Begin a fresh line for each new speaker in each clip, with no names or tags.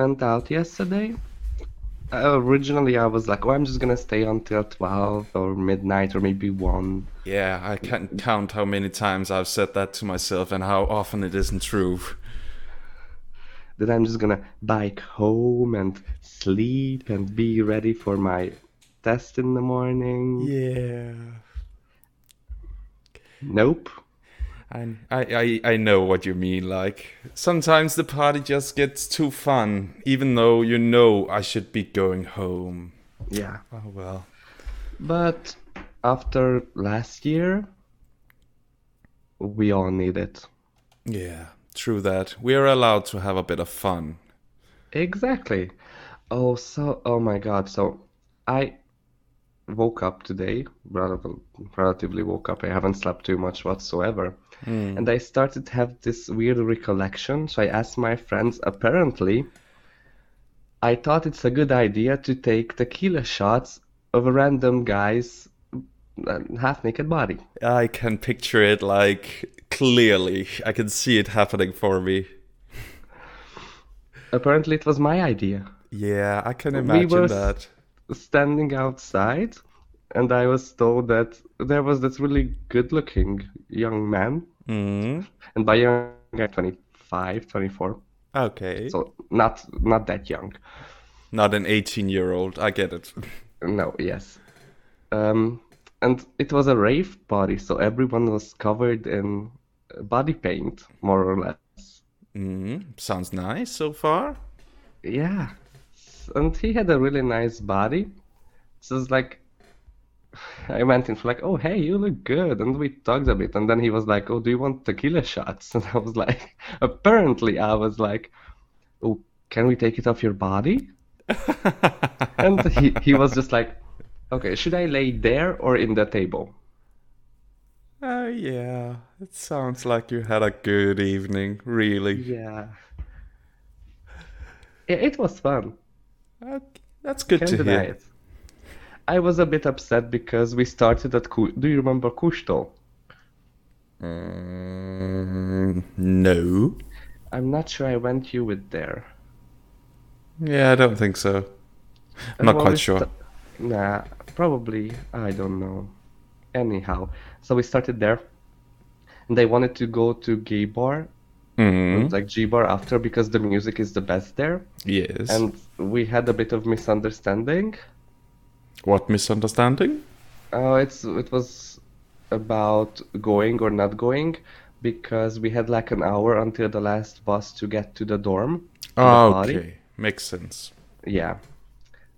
went out yesterday. Uh, originally, I was like, oh, I'm just gonna stay until 12 or midnight or maybe 1.
Yeah, I can't count how many times I've said that to myself and how often it isn't true.
That I'm just gonna bike home and sleep and be ready for my test in the morning.
Yeah.
Nope.
I, I, I know what you mean. Like, sometimes the party just gets too fun, even though you know I should be going home.
Yeah.
Oh, well.
But after last year, we all need it.
Yeah, true that. We are allowed to have a bit of fun.
Exactly. Oh, so, oh my God. So I woke up today, relatively, relatively woke up. I haven't slept too much whatsoever. And I started to have this weird recollection. So I asked my friends, apparently, I thought it's a good idea to take tequila shots of a random guy's uh, half naked body.
I can picture it like clearly. I can see it happening for me.
Apparently, it was my idea.
Yeah, I can
We
imagine
were s-
that.
standing outside and I was told that there was this really good looking young man.
Mm.
And by young, guy, 25, 24.
Okay.
So not not that young.
Not an 18 year old. I get it.
No, yes. Um, and it was a rave party, so everyone was covered in body paint, more or less.
Mm. Sounds nice so far.
Yeah. And he had a really nice body. So it's like I went in for like, oh hey, you look good, and we talked a bit, and then he was like, oh, do you want tequila shots? And I was like, apparently I was like, oh, can we take it off your body? And he he was just like, okay, should I lay there or in the table?
Oh, yeah. It sounds like you had a good evening, really.
Yeah. Yeah, it was fun.
Okay, That's good
Can't
to hear.
it. I was a bit upset because we started at Ku- Do you remember Kushto?
Mm, no.
I'm not sure I went you with there.
Yeah, I don't think so. I'm
Uh,
not quite sure.
sta- Nah, probably. I don't know. Anyhow, so we started there, and they wanted to go to gay bar,
Mm,
like G bar after, because the music is the best there.
yes.
And we had a bit of misunderstanding.
What misunderstanding?
Uh, it's it was about going or not going, because we had like an hour until the last bus to get to the dorm. to the.
Okay, makes sense.
Yeah.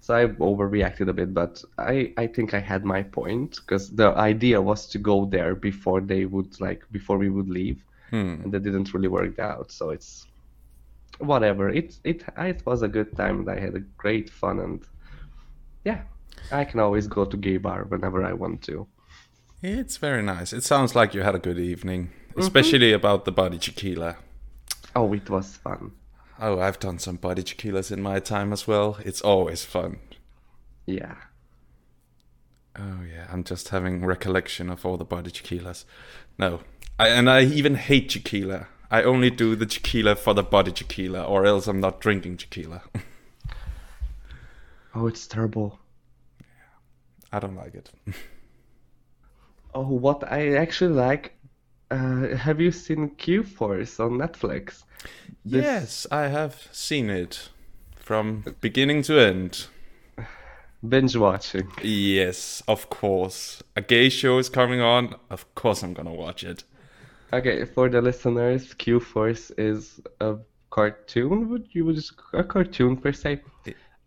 So I overreacted a bit, but I I think I had my point because the idea was to go there before they would like before we would leave,
Hmm.
and that didn't really work out. So it's whatever. It it it was a good time and I had a great fun and yeah, I can always go to gay bar whenever I want to.
It's very nice. It sounds like you had a good evening, mm-hmm. especially about the body tequila.
Oh, it was fun.
Oh, I've done some body tequilas in my time as well. It's always fun.
Yeah.
Oh yeah, I'm just having recollection of all the body tequilas. No, I, and I even hate tequila. I only do the tequila for the body tequila, or else I'm not drinking tequila.
Oh, it's terrible.
I don't like it.
Oh, what I actually like. Uh, have you seen Q Force on Netflix? This-
Yes, I have seen it from beginning to end.
Binge watching.
Yes, of course. A gay show is coming on. Of course, I'm gonna watch it.
Okay, for the listeners, Q Force is a cartoon, would you would a cartoon per se,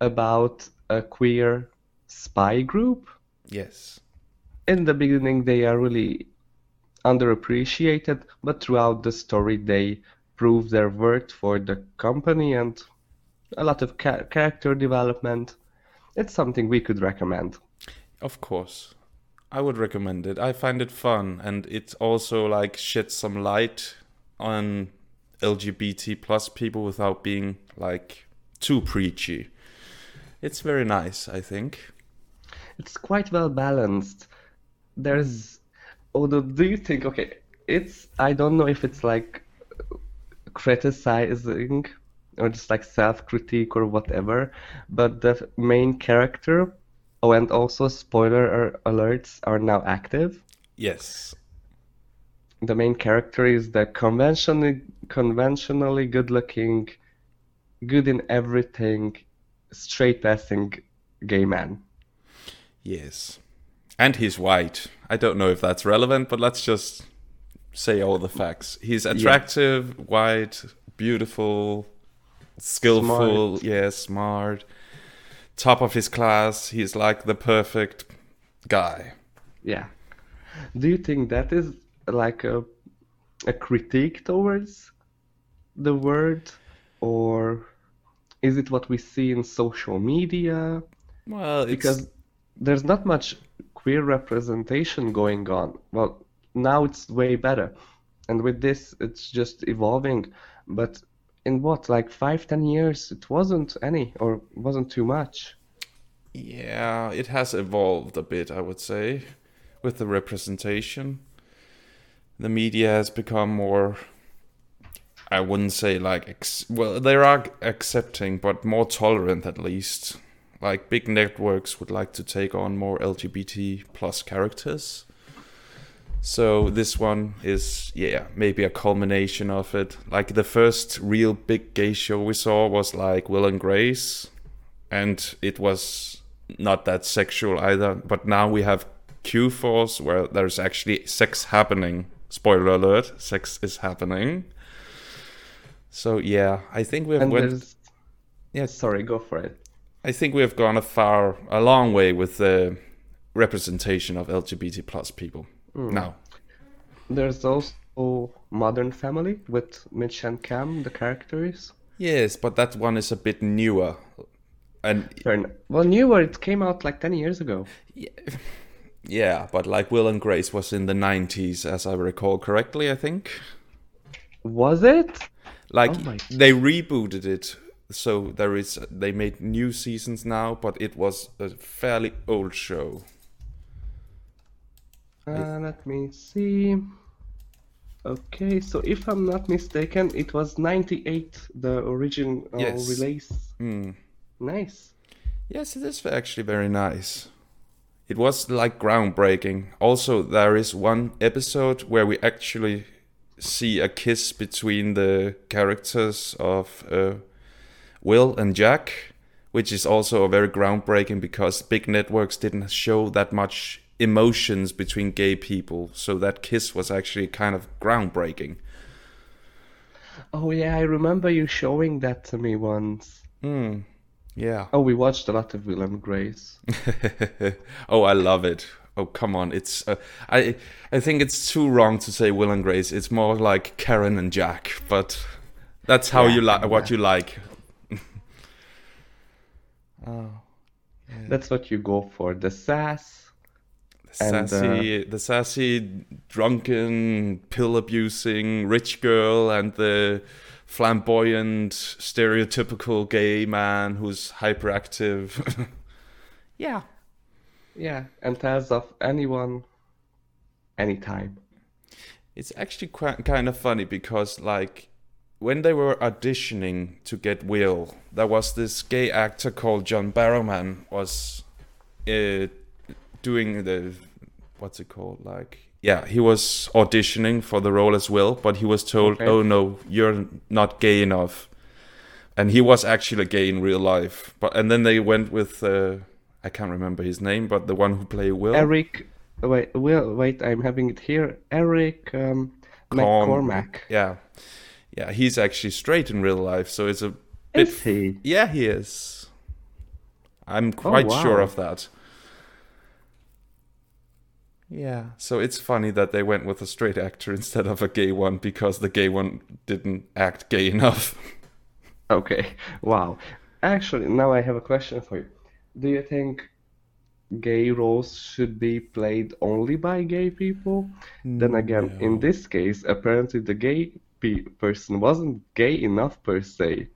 about a queer spy group.
Yes.
In the beginning, they are really underappreciated, but throughout the story, they prove their worth for the company and a lot of cha character development. It's something we could recommend.
Of course. I would recommend it. I find it fun and it also like sheds some light on LGBT plus people without being like too preachy. It's very nice, I think.
It's quite well balanced. There's, although, do you think, okay, it's, I don't know if it's like criticizing or just like self-critique or whatever, but the main character, oh, and also spoiler alerts are now active.
Yes.
The main character is the conventionally conventionally good-looking, good in everything, straight-passing gay man.
Yes. And he's white. I don't know if that's relevant, but let's just say all the facts. He's attractive, yeah. white, beautiful, skillful, smart. yeah, smart, top of his class. He's like the perfect guy.
Yeah. Do you think that is like a a critique towards the word or is it what we see in social media?
Well, it's
because there's not much queer representation going on. Well, now it's way better. And with this, it's just evolving. But in what, like five, ten years, it wasn't any or wasn't too much.
Yeah, it has evolved a bit, I would say, with the representation. The media has become more I wouldn't say like ex- well they are accepting but more tolerant at least like big networks would like to take on more LGBT plus characters so this one is yeah maybe a culmination of it. Like the first real big gay show we saw was like Will and Grace, and it was not that sexual either. But now we have Q Force where there's actually sex happening. Spoiler alert: sex is happening. So yeah, I think we've
and went. Yeah, sorry, go for it.
I think we have gone a far, a long way with the representation of LGBT plus people. Mm. Now,
there's also Modern Family with Mitch and Cam, the characters.
Yes, but that one is a bit newer. And
well, newer. It came out like ten years ago.
Yeah, yeah, but like Will and Grace was in the '90s, as I recall correctly. I think.
Was it?
Like oh they rebooted it, so there is. They made new seasons now, but it was a fairly old show.
Uh, let me see. Okay, so if I'm not mistaken, it was 98, the original yes. release.
Mm.
Nice.
Yes, it is actually very nice. It was like groundbreaking. Also, there is one episode where we actually see a kiss between the characters of uh, Will and Jack, which is also very groundbreaking because big networks didn't show that much emotions between gay people. So that kiss was actually kind of groundbreaking.
Oh yeah, I remember you showing that to me once.
Hmm. Yeah.
Oh, we watched a lot of Will and Grace.
oh, I love it. Oh, come on. It's uh, I I think it's too wrong to say Will and Grace. It's more like Karen and Jack, but that's how yeah, you like what you like.
Oh. Yeah. That's what you go for. The sass,
sassy, and, uh, the sassy, drunken, pill abusing rich girl, and the flamboyant, stereotypical gay man who's hyperactive. yeah,
yeah, and tells of anyone, anytime.
It's actually quite kind of funny because, like, when they were auditioning to get Will, there was this gay actor called John Barrowman was uh, doing the what's it called like yeah he was auditioning for the role as Will, but he was told okay. oh no you're not gay enough. And he was actually gay in real life but and then they went with uh, i can't remember his name but the one who played will.
Eric wait will wait i'm having it here. Eric um, mccormack.
Yeah yeah he's actually straight in real life so it's a bit
is he
yeah he is i'm oh, quite oh, wow. sure of that yeah, so it's funny that they went with a straight actor instead of a gay one because the gay one didn't act gay enough.
okay, wow. Actually, now I have a question for you. Do you think gay roles should be played only by gay people? Then mm, again, no. in this case, apparently the gay pe- person wasn't gay enough per se.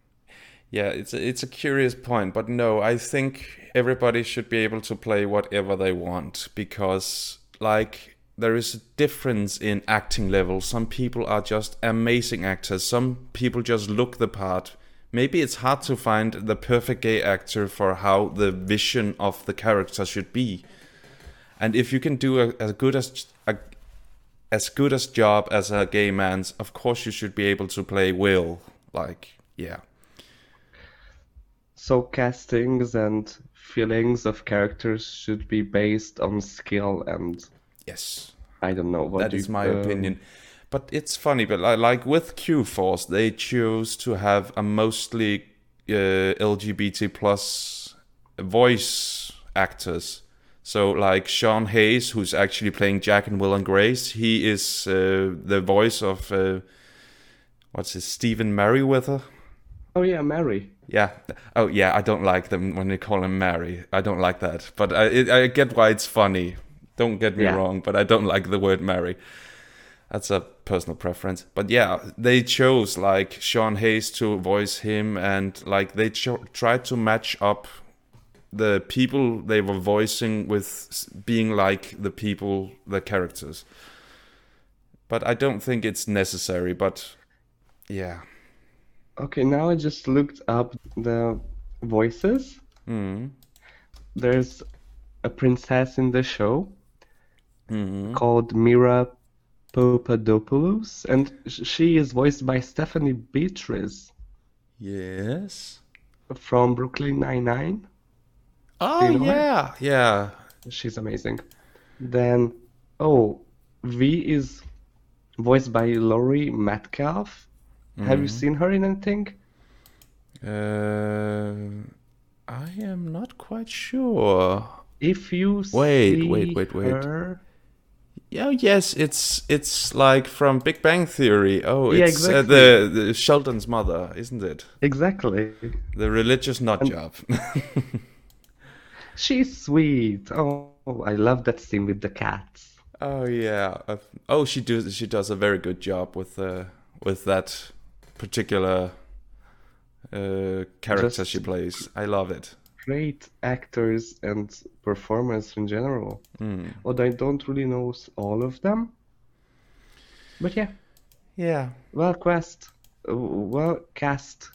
Yeah, it's a, it's a curious point, but no, I think everybody should be able to play whatever they want because like there is a difference in acting level. Some people are just amazing actors. Some people just look the part maybe it's hard to find the perfect gay actor for how the vision of the character should be. And if you can do a, as good as a, as good as job as a gay man's, of course you should be able to play Will. Like, yeah.
So castings and feelings of characters should be based on skill and
Yes.
I don't know what
That is my
um,
opinion. But it's funny, but li- like with Q Force, they chose to have a mostly uh, LGBT plus voice actors. So like Sean Hayes, who's actually playing Jack and Will and Grace, he is uh, the voice of uh, what's his Stephen Maryweather.
Oh yeah, Mary.
Yeah. Oh yeah, I don't like them when they call him Mary. I don't like that. But I it, I get why it's funny. Don't get me
Yeah.
wrong, but I don't like the word Mary. That's a personal preference. But yeah, they chose like Sean Hayes to voice him, and like they cho- tried to match up the people they were voicing with being like the people, the characters. But I don't think it's necessary. But yeah.
Okay, now I just looked up the voices.
Mm.
There's a princess in the show
Mm.
called Mira Papadopoulos, and she is voiced by Stephanie Beatriz.
Yes.
from Brooklyn Nine-Nine.
Oh
you know her?
yeah, yeah.
She's amazing. Then, oh, V is voiced by Laurie Metcalf. Have you
Mm-hmm.
seen her in anything?
Uh, I am not quite sure.
If you
Wait,
see
wait, wait, wait.
her,
Yeah, yes, it's it's like from Big Bang Theory. Oh,
Yeah,
it's uh, the, the Sheldon's mother, isn't it?
exactly.
The religious nut job.
She's sweet. Oh, I love that scene with the cats.
oh yeah. Uh, oh, she does she does a very good job with uh, with that particular uh, character
Just-
she plays. I love it.
Great actors and performers in general.
Mm.
Although I don't really know all of them. But yeah,
Yeah.
well quest, well cast.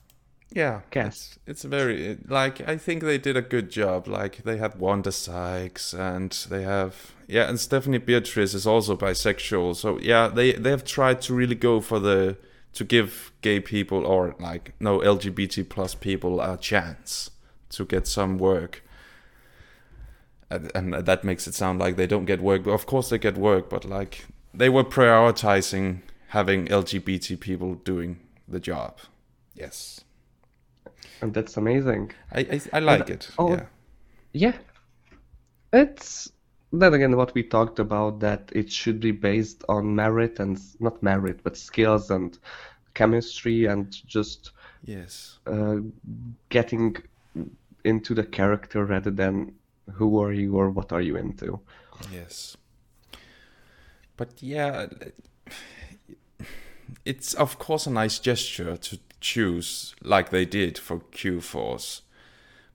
Yeah,
Cast.
It's, it's very like I think they did a good job. Like they had Wanda Sykes and they have yeah, and Stephanie Beatriz is also bisexual. So yeah, they they have tried to really go for the to give gay people or like no LGBT plus people a chance to get some work. And, and that makes it sound like they don't get work. Of course they get work, but like they were prioritizing having LGBT people doing the job. Yes.
And that's amazing.
I I, I like it.
oh,
yeah.
Yeah. It's then again what we talked about that it should be based on merit and not merit, but skills and chemistry and just
Yes.
uh, getting into the character rather than who are you or what are you into.
Yes. But yeah, it's of course a nice gesture to choose like they did for Q Force.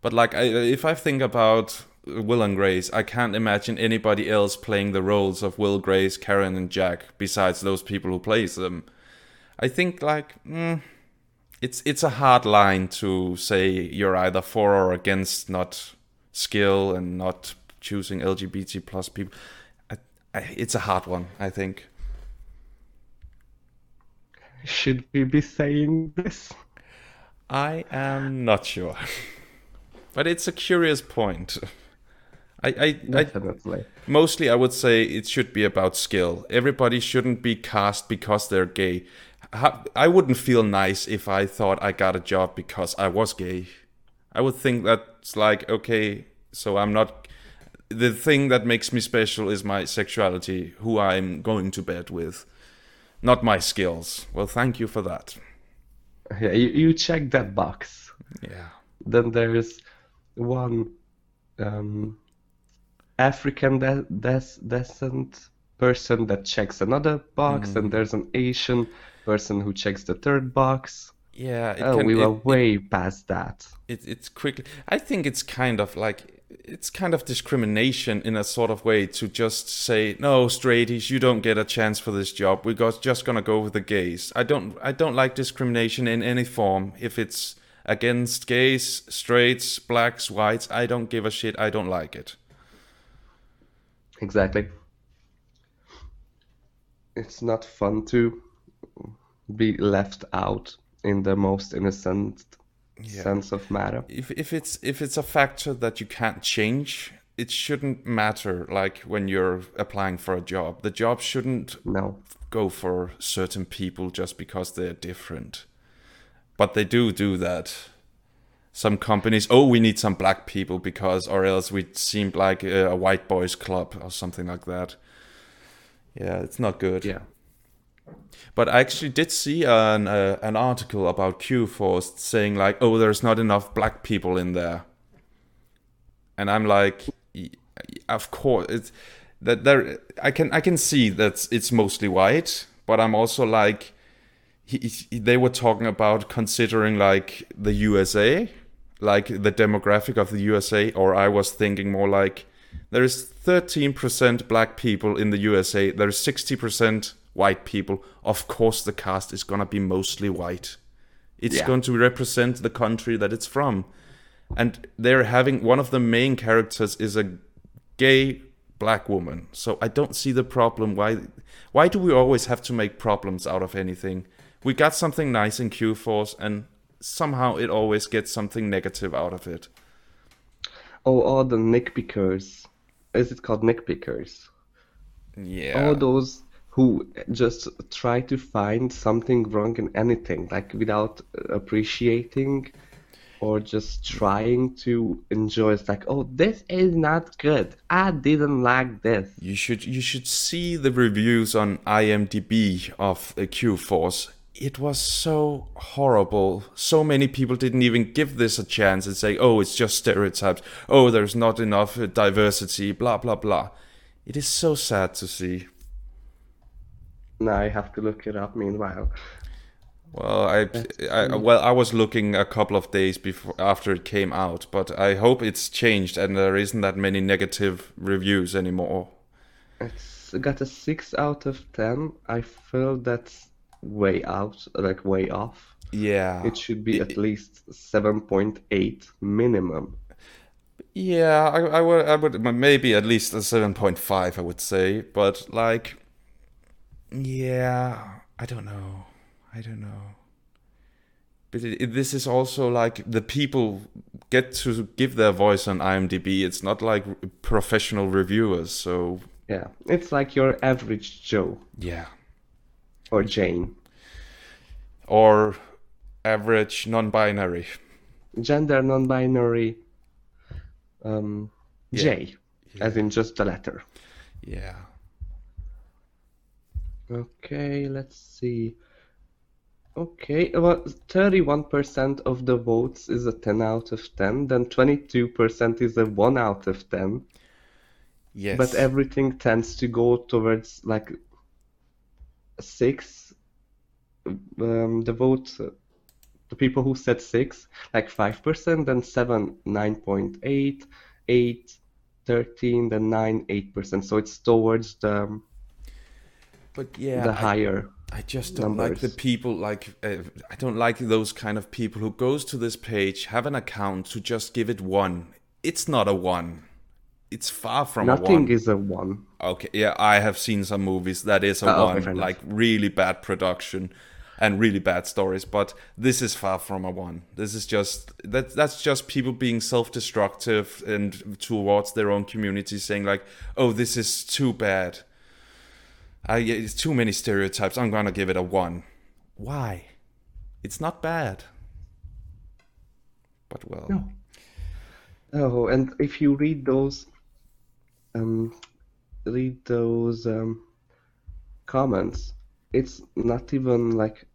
But like, I, if I think about Will and Grace, I can't imagine anybody else playing the roles of Will, Grace, Karen, and Jack besides those people who plays them. I think like mm, it's it's a hard line to say you're either for or against not skill and not choosing LGBT plus people. I, I, it's a hard one, I think.
Should we be saying this?
I am not sure, but it's a curious point. I, I, I mostly I would say it should be about skill. Everybody shouldn't be cast because they're gay. I wouldn't feel nice if I thought I got a job because I was gay. I would think that's like okay, so I'm not. The thing that makes me special is my sexuality, who I'm going to bed with, not my skills. Well, thank you for that.
Yeah, you, you check that box.
Yeah.
Then there's one um, African de- des- descent person that checks another box, and there's an Asian person who checks the third box.
Yeah, it
Oh,
can,
we were
it-
way past that.
it, it's quickly i think it's kind of like it's kind of discrimination in a sort of way to just say no straighties you don't get a chance for this job we're just gonna go with the gays i don't i don't like discrimination in any form if it's against gays, straights, blacks, whites. I don't give a shit. I don't like it.
Exactly. It's not fun to be left out in the most innocent
Yeah.
sense of matter.
If if it's if it's a factor that you can't change, it shouldn't matter. Like when you're applying for a job, the job shouldn't
No.
go for certain people just because they're different. But they do do that. Some companies, oh, we need some black people because, or else we seem like a, a white boys club or something like that. Yeah, it's not good.
Yeah.
But I actually did see an uh, an article about Q Force saying like, oh, there's not enough black people in there, and I'm like, of course, it's that there. I can I can see that it's mostly white, but I'm also like, he, he- they were talking about considering like the USA, like the demographic of the USA, or I was thinking more like there is 13% black people in the USA, there's 60% white people. Of course, the cast is gonna be mostly white. It's
Yeah.
going to represent the country that it's from. And they're having one of the main characters is a gay black woman. So I don't see the problem. Why why do we always have to make problems out of anything? We got something nice in Q Force and somehow it always gets something negative out of it.
Oh, all the nitpickers. Is it called nitpickers?
Yeah.
All those who just try to find something wrong in anything, like without appreciating or just trying to enjoy. It's like, oh, this is not good. I didn't like this.
You should you should see the reviews on IMDb of uh, Q Force. It was so horrible. So many people didn't even give this a chance and say, "Oh, it's just stereotypes. Oh, there's not enough diversity." Blah blah blah. It is so sad to see.
Now I have to look it up meanwhile.
Well, I, I well I was looking a couple of days before after it came out, but I hope it's changed and there isn't that many negative reviews anymore.
It's got a 6 out of 10. I feel that's way out, like way off.
Yeah.
It should be at least 7.8 minimum.
Yeah, I, I would, I would maybe at least a seven point five. I would say, but like, yeah, I don't know, I don't know. But it, it, this is also like the people get to give their voice on IMDb. It's not like professional reviewers, so
Yeah, it's like your average Joe
yeah,
or Jane.
or average non-binary.
Gender non-binary um,
Yeah.
J, as in just the letter.
Yeah,
Okay, let's see. Okay, well, 31% of the votes is a 10 out of 10, then 22% is a 1 out of 10.
yes,
But everything tends to go towards like six. Um, the vote, the people who said six, like five percent, then seven, nine point eight, eight, thirteen, then nine, eight percent. So it's towards the
but yeah,
the
I-
higher.
I just don't like the people like uh, I don't like those kind of people who goes to this page have an account to just give it one. It's not a one. It's far from a one.
Nothing is a one.
Okay, yeah, I have seen some movies that is a
Oh, okay,
one,
enough.
like really bad production and really bad stories, but this is far from a one. This is just that that's just people being self-destructive and towards their own community saying like, "Oh, this is too bad." I it's too many stereotypes. I'm going to give it a 1. Why? It's not bad. But well.
No. Oh, and if you read those, um, read those um, comments, it's not even like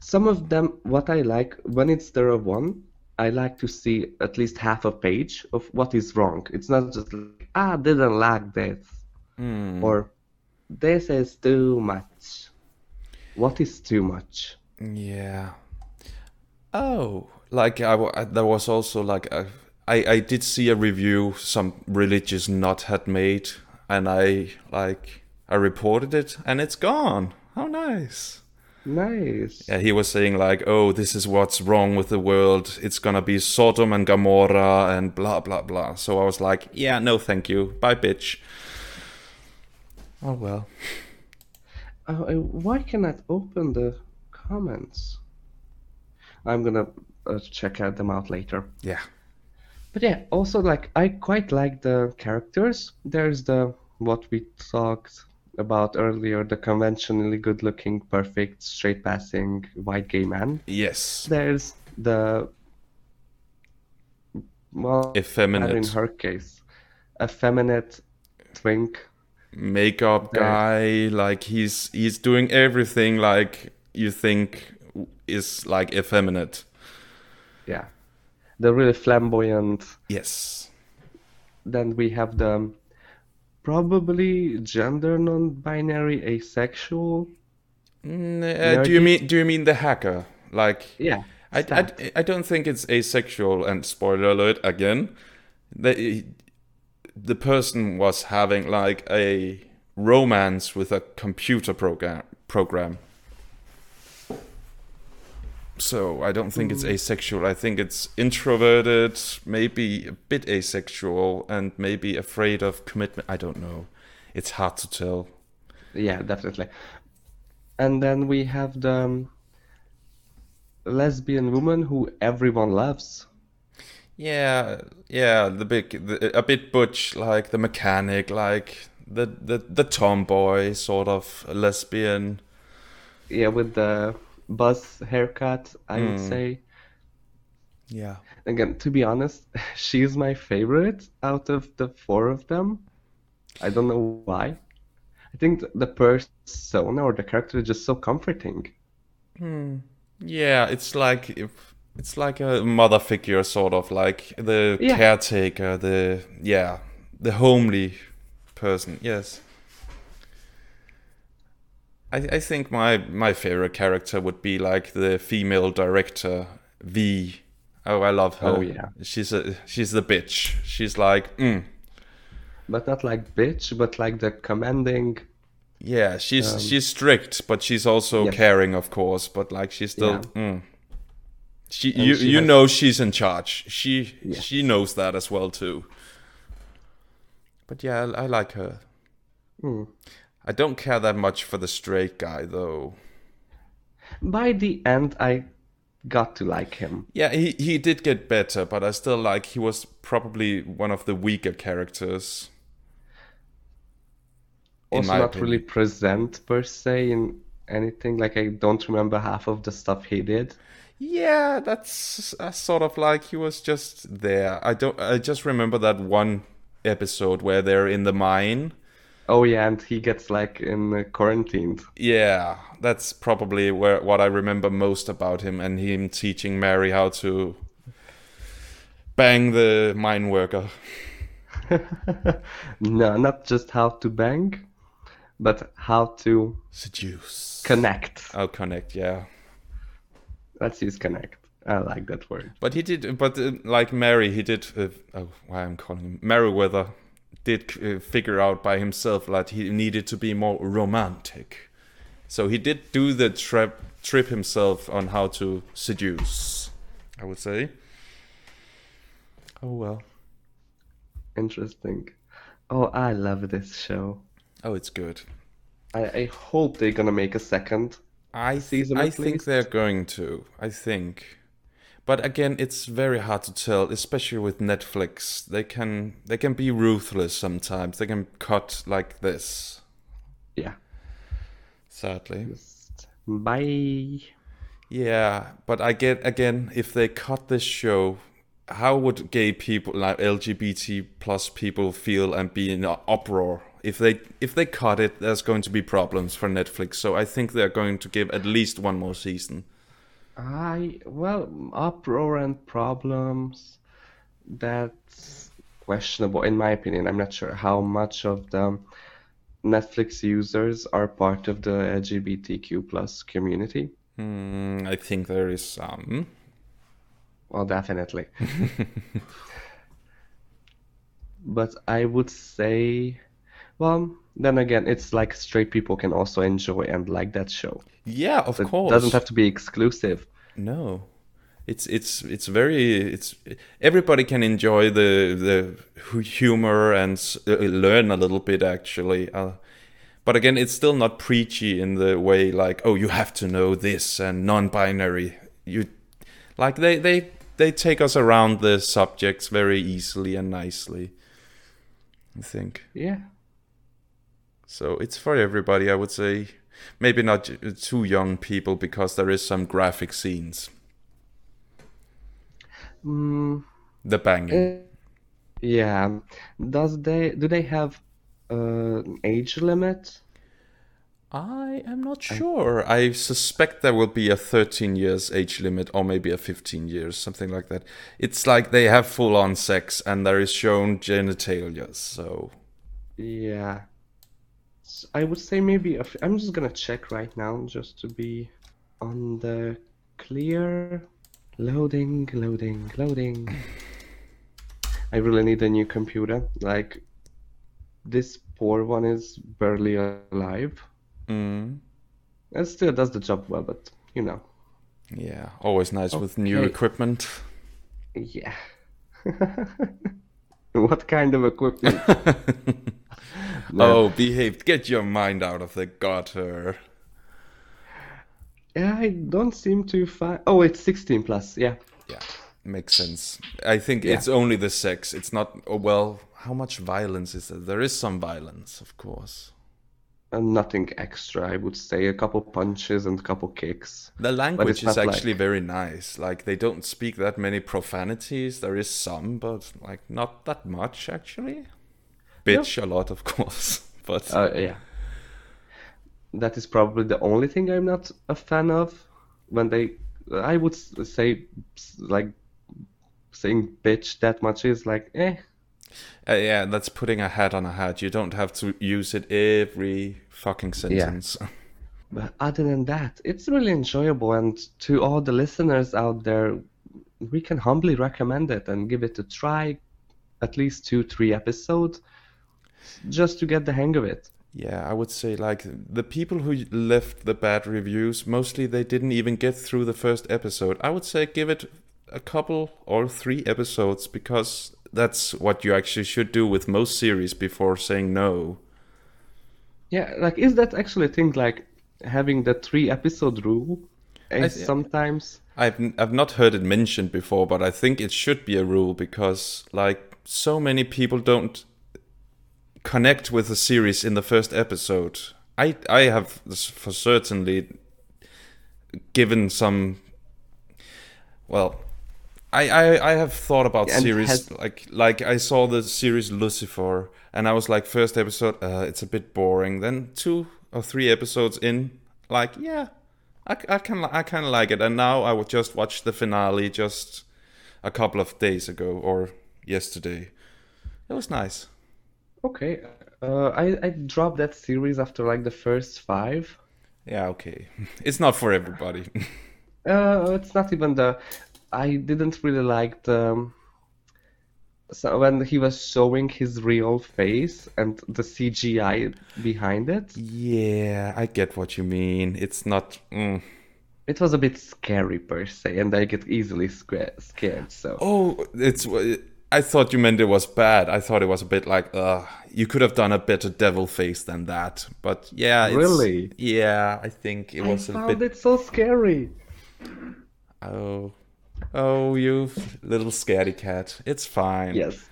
some of them. What I like when it's there a one, I like to see at least half a page of what is wrong. It's not just like ah, didn't like this
Hmm.
or this is too much. What is too much?
Yeah. Oh, like I, I- there was also like a, I I did see a review some religious nut had made, and I like I reported it, and it's gone. How nice.
Nice.
Yeah, he was saying like, "Oh, this is what's wrong with the world. It's gonna be Sodom and Gomorrah and blah blah blah." So I was like, "Yeah, no, thank you. Bye, bitch." Oh well.
Uh, why cannot open the comments? I'm gonna uh, check out them out later.
Yeah.
But yeah, also like I quite like the characters. There's the what we talked about earlier, the conventionally good-looking, perfect, straight-passing white gay man.
Yes.
There's the well, in her case, effeminate twink.
Makeup guy. Like he's he's doing everything like you think is like effeminate.
Yeah, the really flamboyant.
Yes.
Then we have the probably gender non-binary asexual.
Mm, uh, do you mean do you mean the hacker? Like
Yeah,
I. I, I don't think it's asexual and spoiler alert again the, the person was having like a romance with a computer program program. So i don't think it's asexual. I think it's introverted maybe a bit asexual and maybe afraid of commitment. I don't know. It's hard to tell.
Yeah, definitely. And then we have the um, lesbian woman who everyone loves.
Yeah, yeah, the big, the, a bit butch, like the mechanic, like the the the tomboy sort of lesbian.
Yeah, with the buzz haircut, I would
Mm.
say.
Yeah,
Again, to be honest, she's my favorite out of the four of them. I don't know why. I think th- the persona or the character is just so comforting.
yeah, it's like if it's like a mother figure, sort of like the
Yeah.
caretaker, the yeah, the homely person. Yes. I I think my my favorite character would be like the female director V. Oh, I love her.
Oh, yeah.
She's a she's the bitch. She's like, mm,
But not like bitch, but like the commanding.
yeah, she's
Um,
she's strict, but she's also
Yes.
caring, of course. But like, she's still.
Yeah.
Mm. She
And
you
she
you
has-
know she's in charge. She
Yes.
she knows that as well too. But yeah, I, I like her.
Hmm.
I don't care that much for the straight guy though.
By the end, I got to like him.
Yeah, he he did get better, but I still like he was probably one of the weaker characters.
Also, not really present per se in anything. Like, I don't remember half of the stuff he did.
Yeah, that's uh, sort of like he was just there. I don't. I just remember that one episode where they're in the mine.
Oh, yeah, and he gets like in uh, quarantined.
Yeah, that's probably where what I remember most about him and him teaching Mary how to bang the mine worker.
No, not just how to bang, but how to
Seduce.
connect.
Oh, connect. Yeah.
Let's use connect. I like that word.
But he did, but uh, like Mary, he did. Uh, oh, why I'm calling him Maryweather did uh, figure out by himself that he needed to be more romantic. So he did do the trip trip himself on how to seduce. I would say. Oh well.
Interesting. Oh, I love this show.
Oh, it's good.
I, I hope they're gonna make a second.
I
Season
I think
least?
they're going to. I think. But again, it's very hard to tell, especially with Netflix. They can they can be ruthless sometimes. They can cut like this.
Yeah.
Sadly.
Just bye.
Yeah, but I get again if they cut this show, how would gay people like LGBT plus people feel and be in an uproar? If they if they cut it, there's going to be problems for Netflix. So I think they're going to give at least one more season.
I well, uproar and problems. That's questionable in my opinion. I'm not sure how much of the Netflix users are part of the LGBTQ plus community.
Hmm, I think there is some.
Well, definitely. But I would say Well, then again, it's like straight people can also enjoy and like that show.
Yeah, of course.
It doesn't have to be exclusive.
No, it's it's it's very it's everybody can enjoy the the humor and uh, learn a little bit actually. Uh, but again, it's still not preachy in the way like oh you have to know this and non-binary. You like they they they take us around the subjects very easily and nicely. I think
Yeah.
So. It's for everybody, I would say. Maybe not too young people because there is some graphic scenes.
Mm,
The banging.
eh, yeah. Does they do they have uh, an age limit?
I am not sure. I suspect there will be a 13 years age limit or maybe a 15 years, something like that. It's like they have full on sex and there is shown genitalia, so
Yeah. I would say maybe a f- I'm just gonna check right now just to be on the clear. Loading, loading, loading. I really need a new computer. Like this poor one is barely alive.
mm,
It still does the job well, but you know.
yeah, always nice with new equipment.
Yeah. What kind of equipment?
Oh, behave. Get your mind out of the gutter.
Yeah, I don't seem to find. Oh, it's 16 plus. Yeah.
Yeah, makes sense. I think
Yeah.
it's only the sex. It's not, oh, well, how much violence is there? There is some violence, of course.
And nothing extra, I would say. A couple punches and a couple kicks.
The language is
not like-
actually very nice. Like they don't speak that many profanities. There is some, but like not that much actually. Bitch a lot, of course. But
Uh, yeah. That is probably the only thing I'm not a fan of. When they, I would say, like, saying bitch that much is like, eh.
uh, yeah, that's putting a hat on a hat. You don't have to use it every fucking sentence. Yeah.
But other than that, it's really enjoyable. And to all the listeners out there, we can humbly recommend it and give it a try. At least two, three episodes, just to get the hang of it.
Yeah, I would say like the people who left the bad reviews, mostly they didn't even get through the first episode. I would say give it a couple or three episodes because that's what you actually should do with most series before saying no.
Yeah, like, is that actually a thing? Like, having the three episode rule is sometimes.
I've I've not heard it mentioned before, but I think it should be a rule because like so many people don't connect with the series in the first episode. I I have for certainly given some well I, I, I have thought about
And
series
has-
like like I saw the series Lucifer and I was like first episode uh, it's a bit boring. Then two or three episodes in like yeah I, I can I kind of like it. And now I would just watch the finale just a couple of days ago or yesterday. It was nice
Okay, uh, I I dropped that series after like the first five.
yeah okay it's not for everybody
Uh, it's not even the. I didn't really like the. So when he was showing his real face and the CGI behind it,
yeah I get what you mean it's not mm.
it was a bit scary per se, and I get easily sca- scared. So
Oh, it's. I thought you meant it was bad. I thought it was a bit like, uh, you could have done a better devil face than that. But yeah, it's,
Really?
Yeah, I think it
I
was a
found
bit.
it so scary.
Oh, oh, you little scaredy cat. It's fine.
Yes.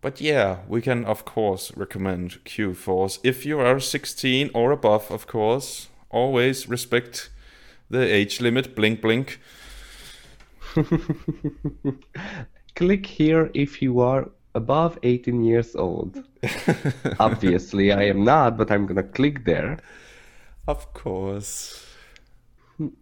But yeah, we can of course recommend Q Force if you are 16 or above. Of course, always respect the age limit. Blink, blink.
Click here if you are above 18 years old. Obviously, I am not, but I'm gonna click there.
Of course.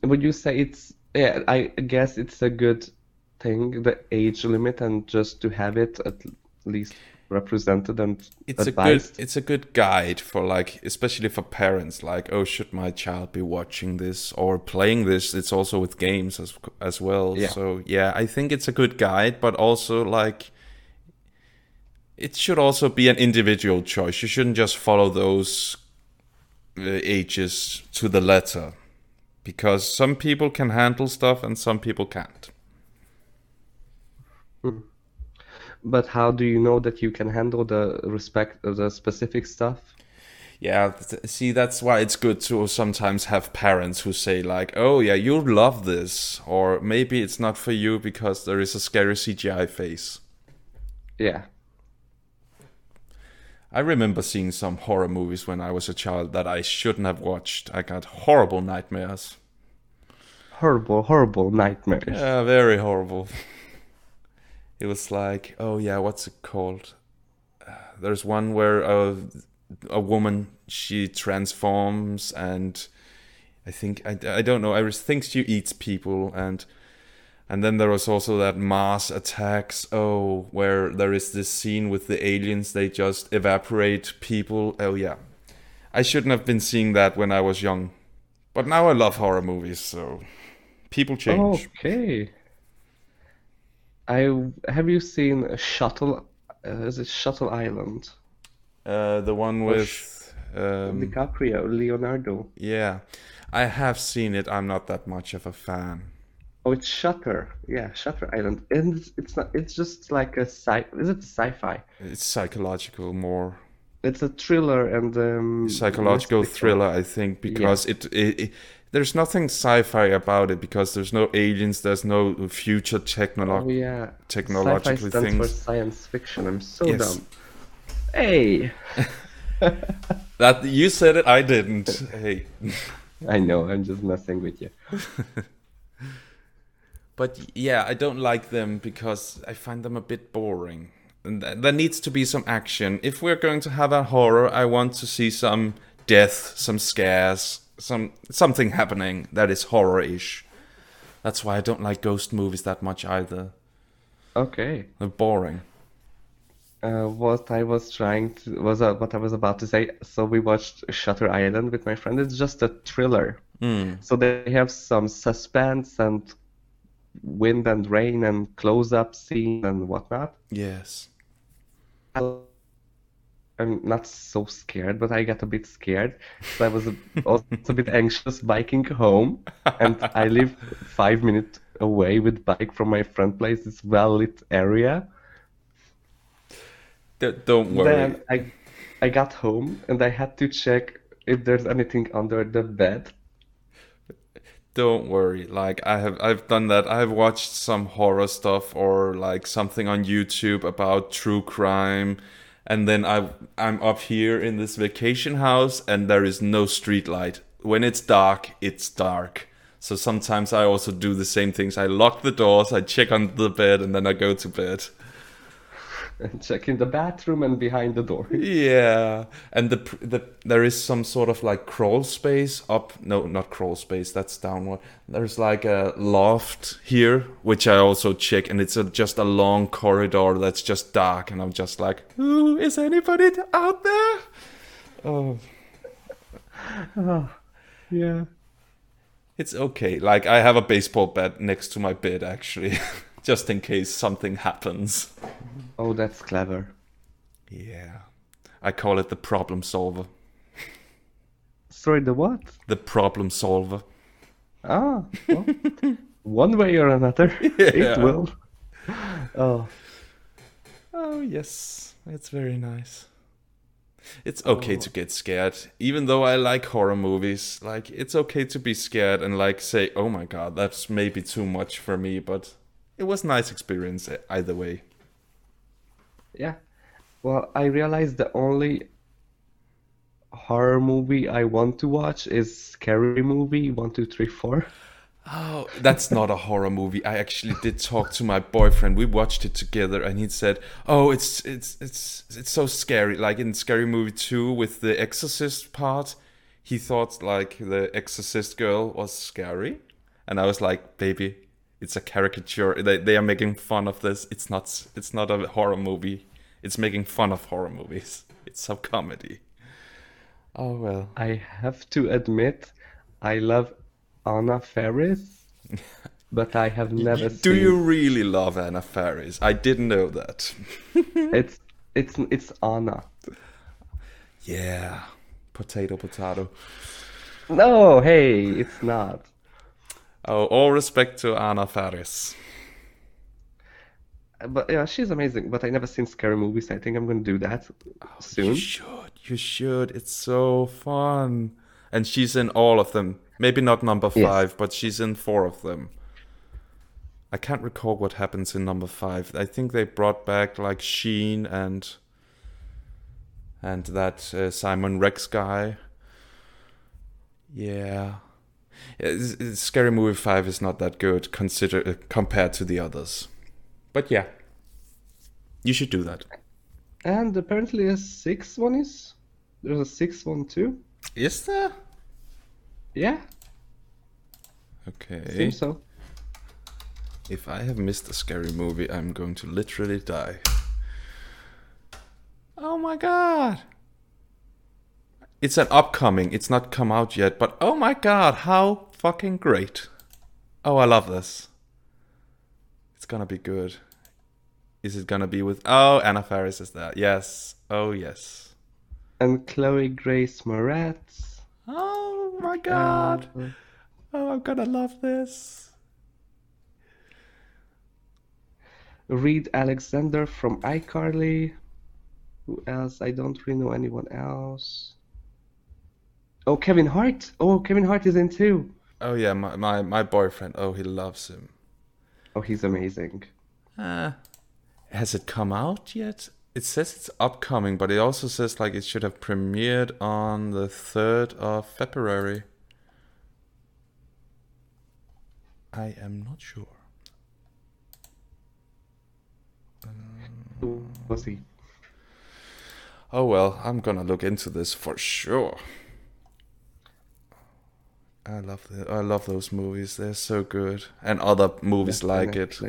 Would you say it's, yeah, I guess it's a good thing, the age limit, and just to have it at least represented and
it's
advised?
a good it's a good guide for like especially for parents like oh should my child be watching this or playing this it's also with games as as well
Yeah.
so yeah i think it's a good guide but also like it should also be an individual choice. You shouldn't just follow those uh, ages to the letter because some people can handle stuff and some people can't.
But how do you know that you can handle the respect of the specific stuff?
Yeah, see, that's why it's good to sometimes have parents who say, like, oh, yeah, you'll love this. Or maybe it's not for you because there is a scary CGI face.
Yeah.
I remember seeing some horror movies when I was a child that I shouldn't have watched. I got horrible nightmares.
Horrible, horrible nightmares.
Yeah, very horrible. It was like, oh yeah, what's it called? There's one where a a woman she transforms and I think I, I don't know. I think she eats people and and then there was also that Mars attacks. Oh, where there is this scene with the aliens. They just evaporate people. Oh yeah, I shouldn't have been seeing that when I was young, but now I love horror movies. So people change.
Okay. I have you seen a Shuttle? Uh, is it Shuttle Island?
Uh, the one with um,
DiCaprio, Leonardo.
yeah, I have seen it. I'm not that much of a fan.
Oh, it's Shutter. Yeah, Shutter Island. And it's, it's not. It's just like a sci. Is it sci-fi?
It's psychological more.
It's a thriller and um,
psychological thriller i think because it, it, it there's nothing sci-fi about it because there's no aliens there's no future
Oh yeah.
technological
Sci-fi stands for science fiction. I'm so
Yes.
dumb. Hey.
that you said it i didn't hey
I know. I'm just messing with you.
but yeah i don't like them because i find them a bit boring and th- there needs to be some action if we're going to have a horror i want to see some death some scares some something happening that is horror-ish that's why i don't like ghost movies that much either
Okay.
they're boring
Uh, what I was trying to was uh, what I was about to say. So we watched Shutter Island with my friend. It's just a thriller. So they have some suspense and wind and rain and close-up scene and whatnot.
yes
I'm not so scared, but I got a bit scared. So I was a, also a bit anxious biking home, and I live five minutes away with bike from my friend place. It's well-lit area.
D- don't worry.
Then I, I got home and I had to check if there's anything under the bed.
Don't worry. Like I have I've done that. I've watched some horror stuff or like something on YouTube about true crime and then I I'm up here in this vacation house and there is no street light. When it's dark, it's dark. So sometimes I also do the same things. I lock the doors, I check under the bed and then I go to bed.
And check in the bathroom and behind the door.
Yeah, and the the there is some sort of like crawl space up. No, not crawl space. That's downward. There's like a loft here, which I also check, and it's a, just a long corridor that's just dark, and I'm just like, Ooh, is anybody out there? Oh.
oh, Yeah.
it's okay. Like I have a baseball bat next to my bed, actually, just in case something happens.
Oh, that's clever.
Yeah, I call it the problem solver.
Sorry, the what?
The problem solver.
Ah, well, one way or another,
Yeah.
it will. Oh,
Oh, yes, it's very nice. It's okay to get scared, even though I like horror movies. Like, it's okay to be scared and like say, "Oh my god, that's maybe too much for me," but it was nice experience e- either way.
yeah. Well, I realized the only horror movie I want to watch is Scary Movie one, two, three, four.
Oh, that's not a horror movie. I actually did talk to my boyfriend. We watched it together, and he said, "Oh, it's it's it's it's so scary." Like in Scary Movie Two with the Exorcist part, he thought like the Exorcist girl was scary, and I was like, "Baby, it's a caricature. They they are making fun of this. It's not it's not a horror movie. It's making fun of horror movies. It's a comedy." Oh well.
I have to admit, I love Anna Faris, but I have never
Do
seen
you really love Anna Faris? I didn't know that.
it's It's it's Anna.
Yeah. Potato, potato.
No, hey, it's not.
Oh, all respect to Anna Faris.
But yeah, she's amazing. But I never seen scary movies. I think I'm gonna do that oh, soon.
You should. You should. It's so fun. And she's in all of them. Maybe not number
Yes.
five, but she's in four of them. I can't recall what happens in number five. I think they brought back like Sheen and and that uh, Simon Rex guy. Yeah. It's- it's- Scary Movie Five is not that good consider uh, compared to the others. But yeah, you should do that.
And apparently a sixth one is. There's a sixth one too.
Is there?
Yeah,
Okay.
seems so.
If I have missed a scary movie, I'm going to literally die. Oh my god! It's an upcoming, it's not come out yet, but oh my god, how fucking great! Oh, I love this. It's gonna be good. Is it gonna be with. Oh, Anna Faris is there. Yes. Oh, yes.
And Chloe Grace Moretz.
Oh my um, god!
and-
Oh, I'm gonna love this.
Reed Alexander from iCarly. Who else? I don't really know anyone else. Oh, Kevin Hart. Oh, Kevin Hart is in too.
Oh, yeah, my, my, my boyfriend. Oh, he loves him.
Oh, he's amazing.
Uh, has it come out yet? It says it's upcoming, but it also says like it should have premiered on the 3rd of February. I am not sure.
Who was see.
Oh well, I'm gonna look into this for sure. I love the, I love those movies. They're so good, and other movies like it.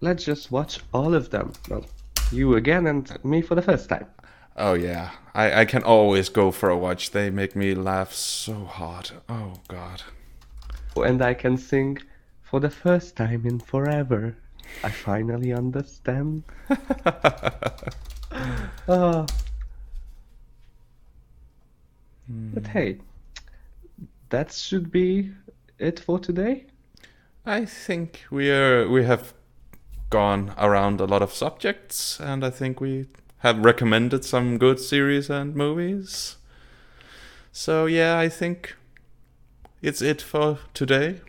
Let's just watch all of them. Well, you again and me for the first time.
Oh yeah, I I can always go for a watch. They make me laugh so hard. Oh god.
And I can sing for the first time in forever. I finally understand. oh. Hmm. But hey, that should be it for today.
I think we are we have gone around a lot of subjects, and I think we have recommended some good series and movies. So yeah, I think it's it for today.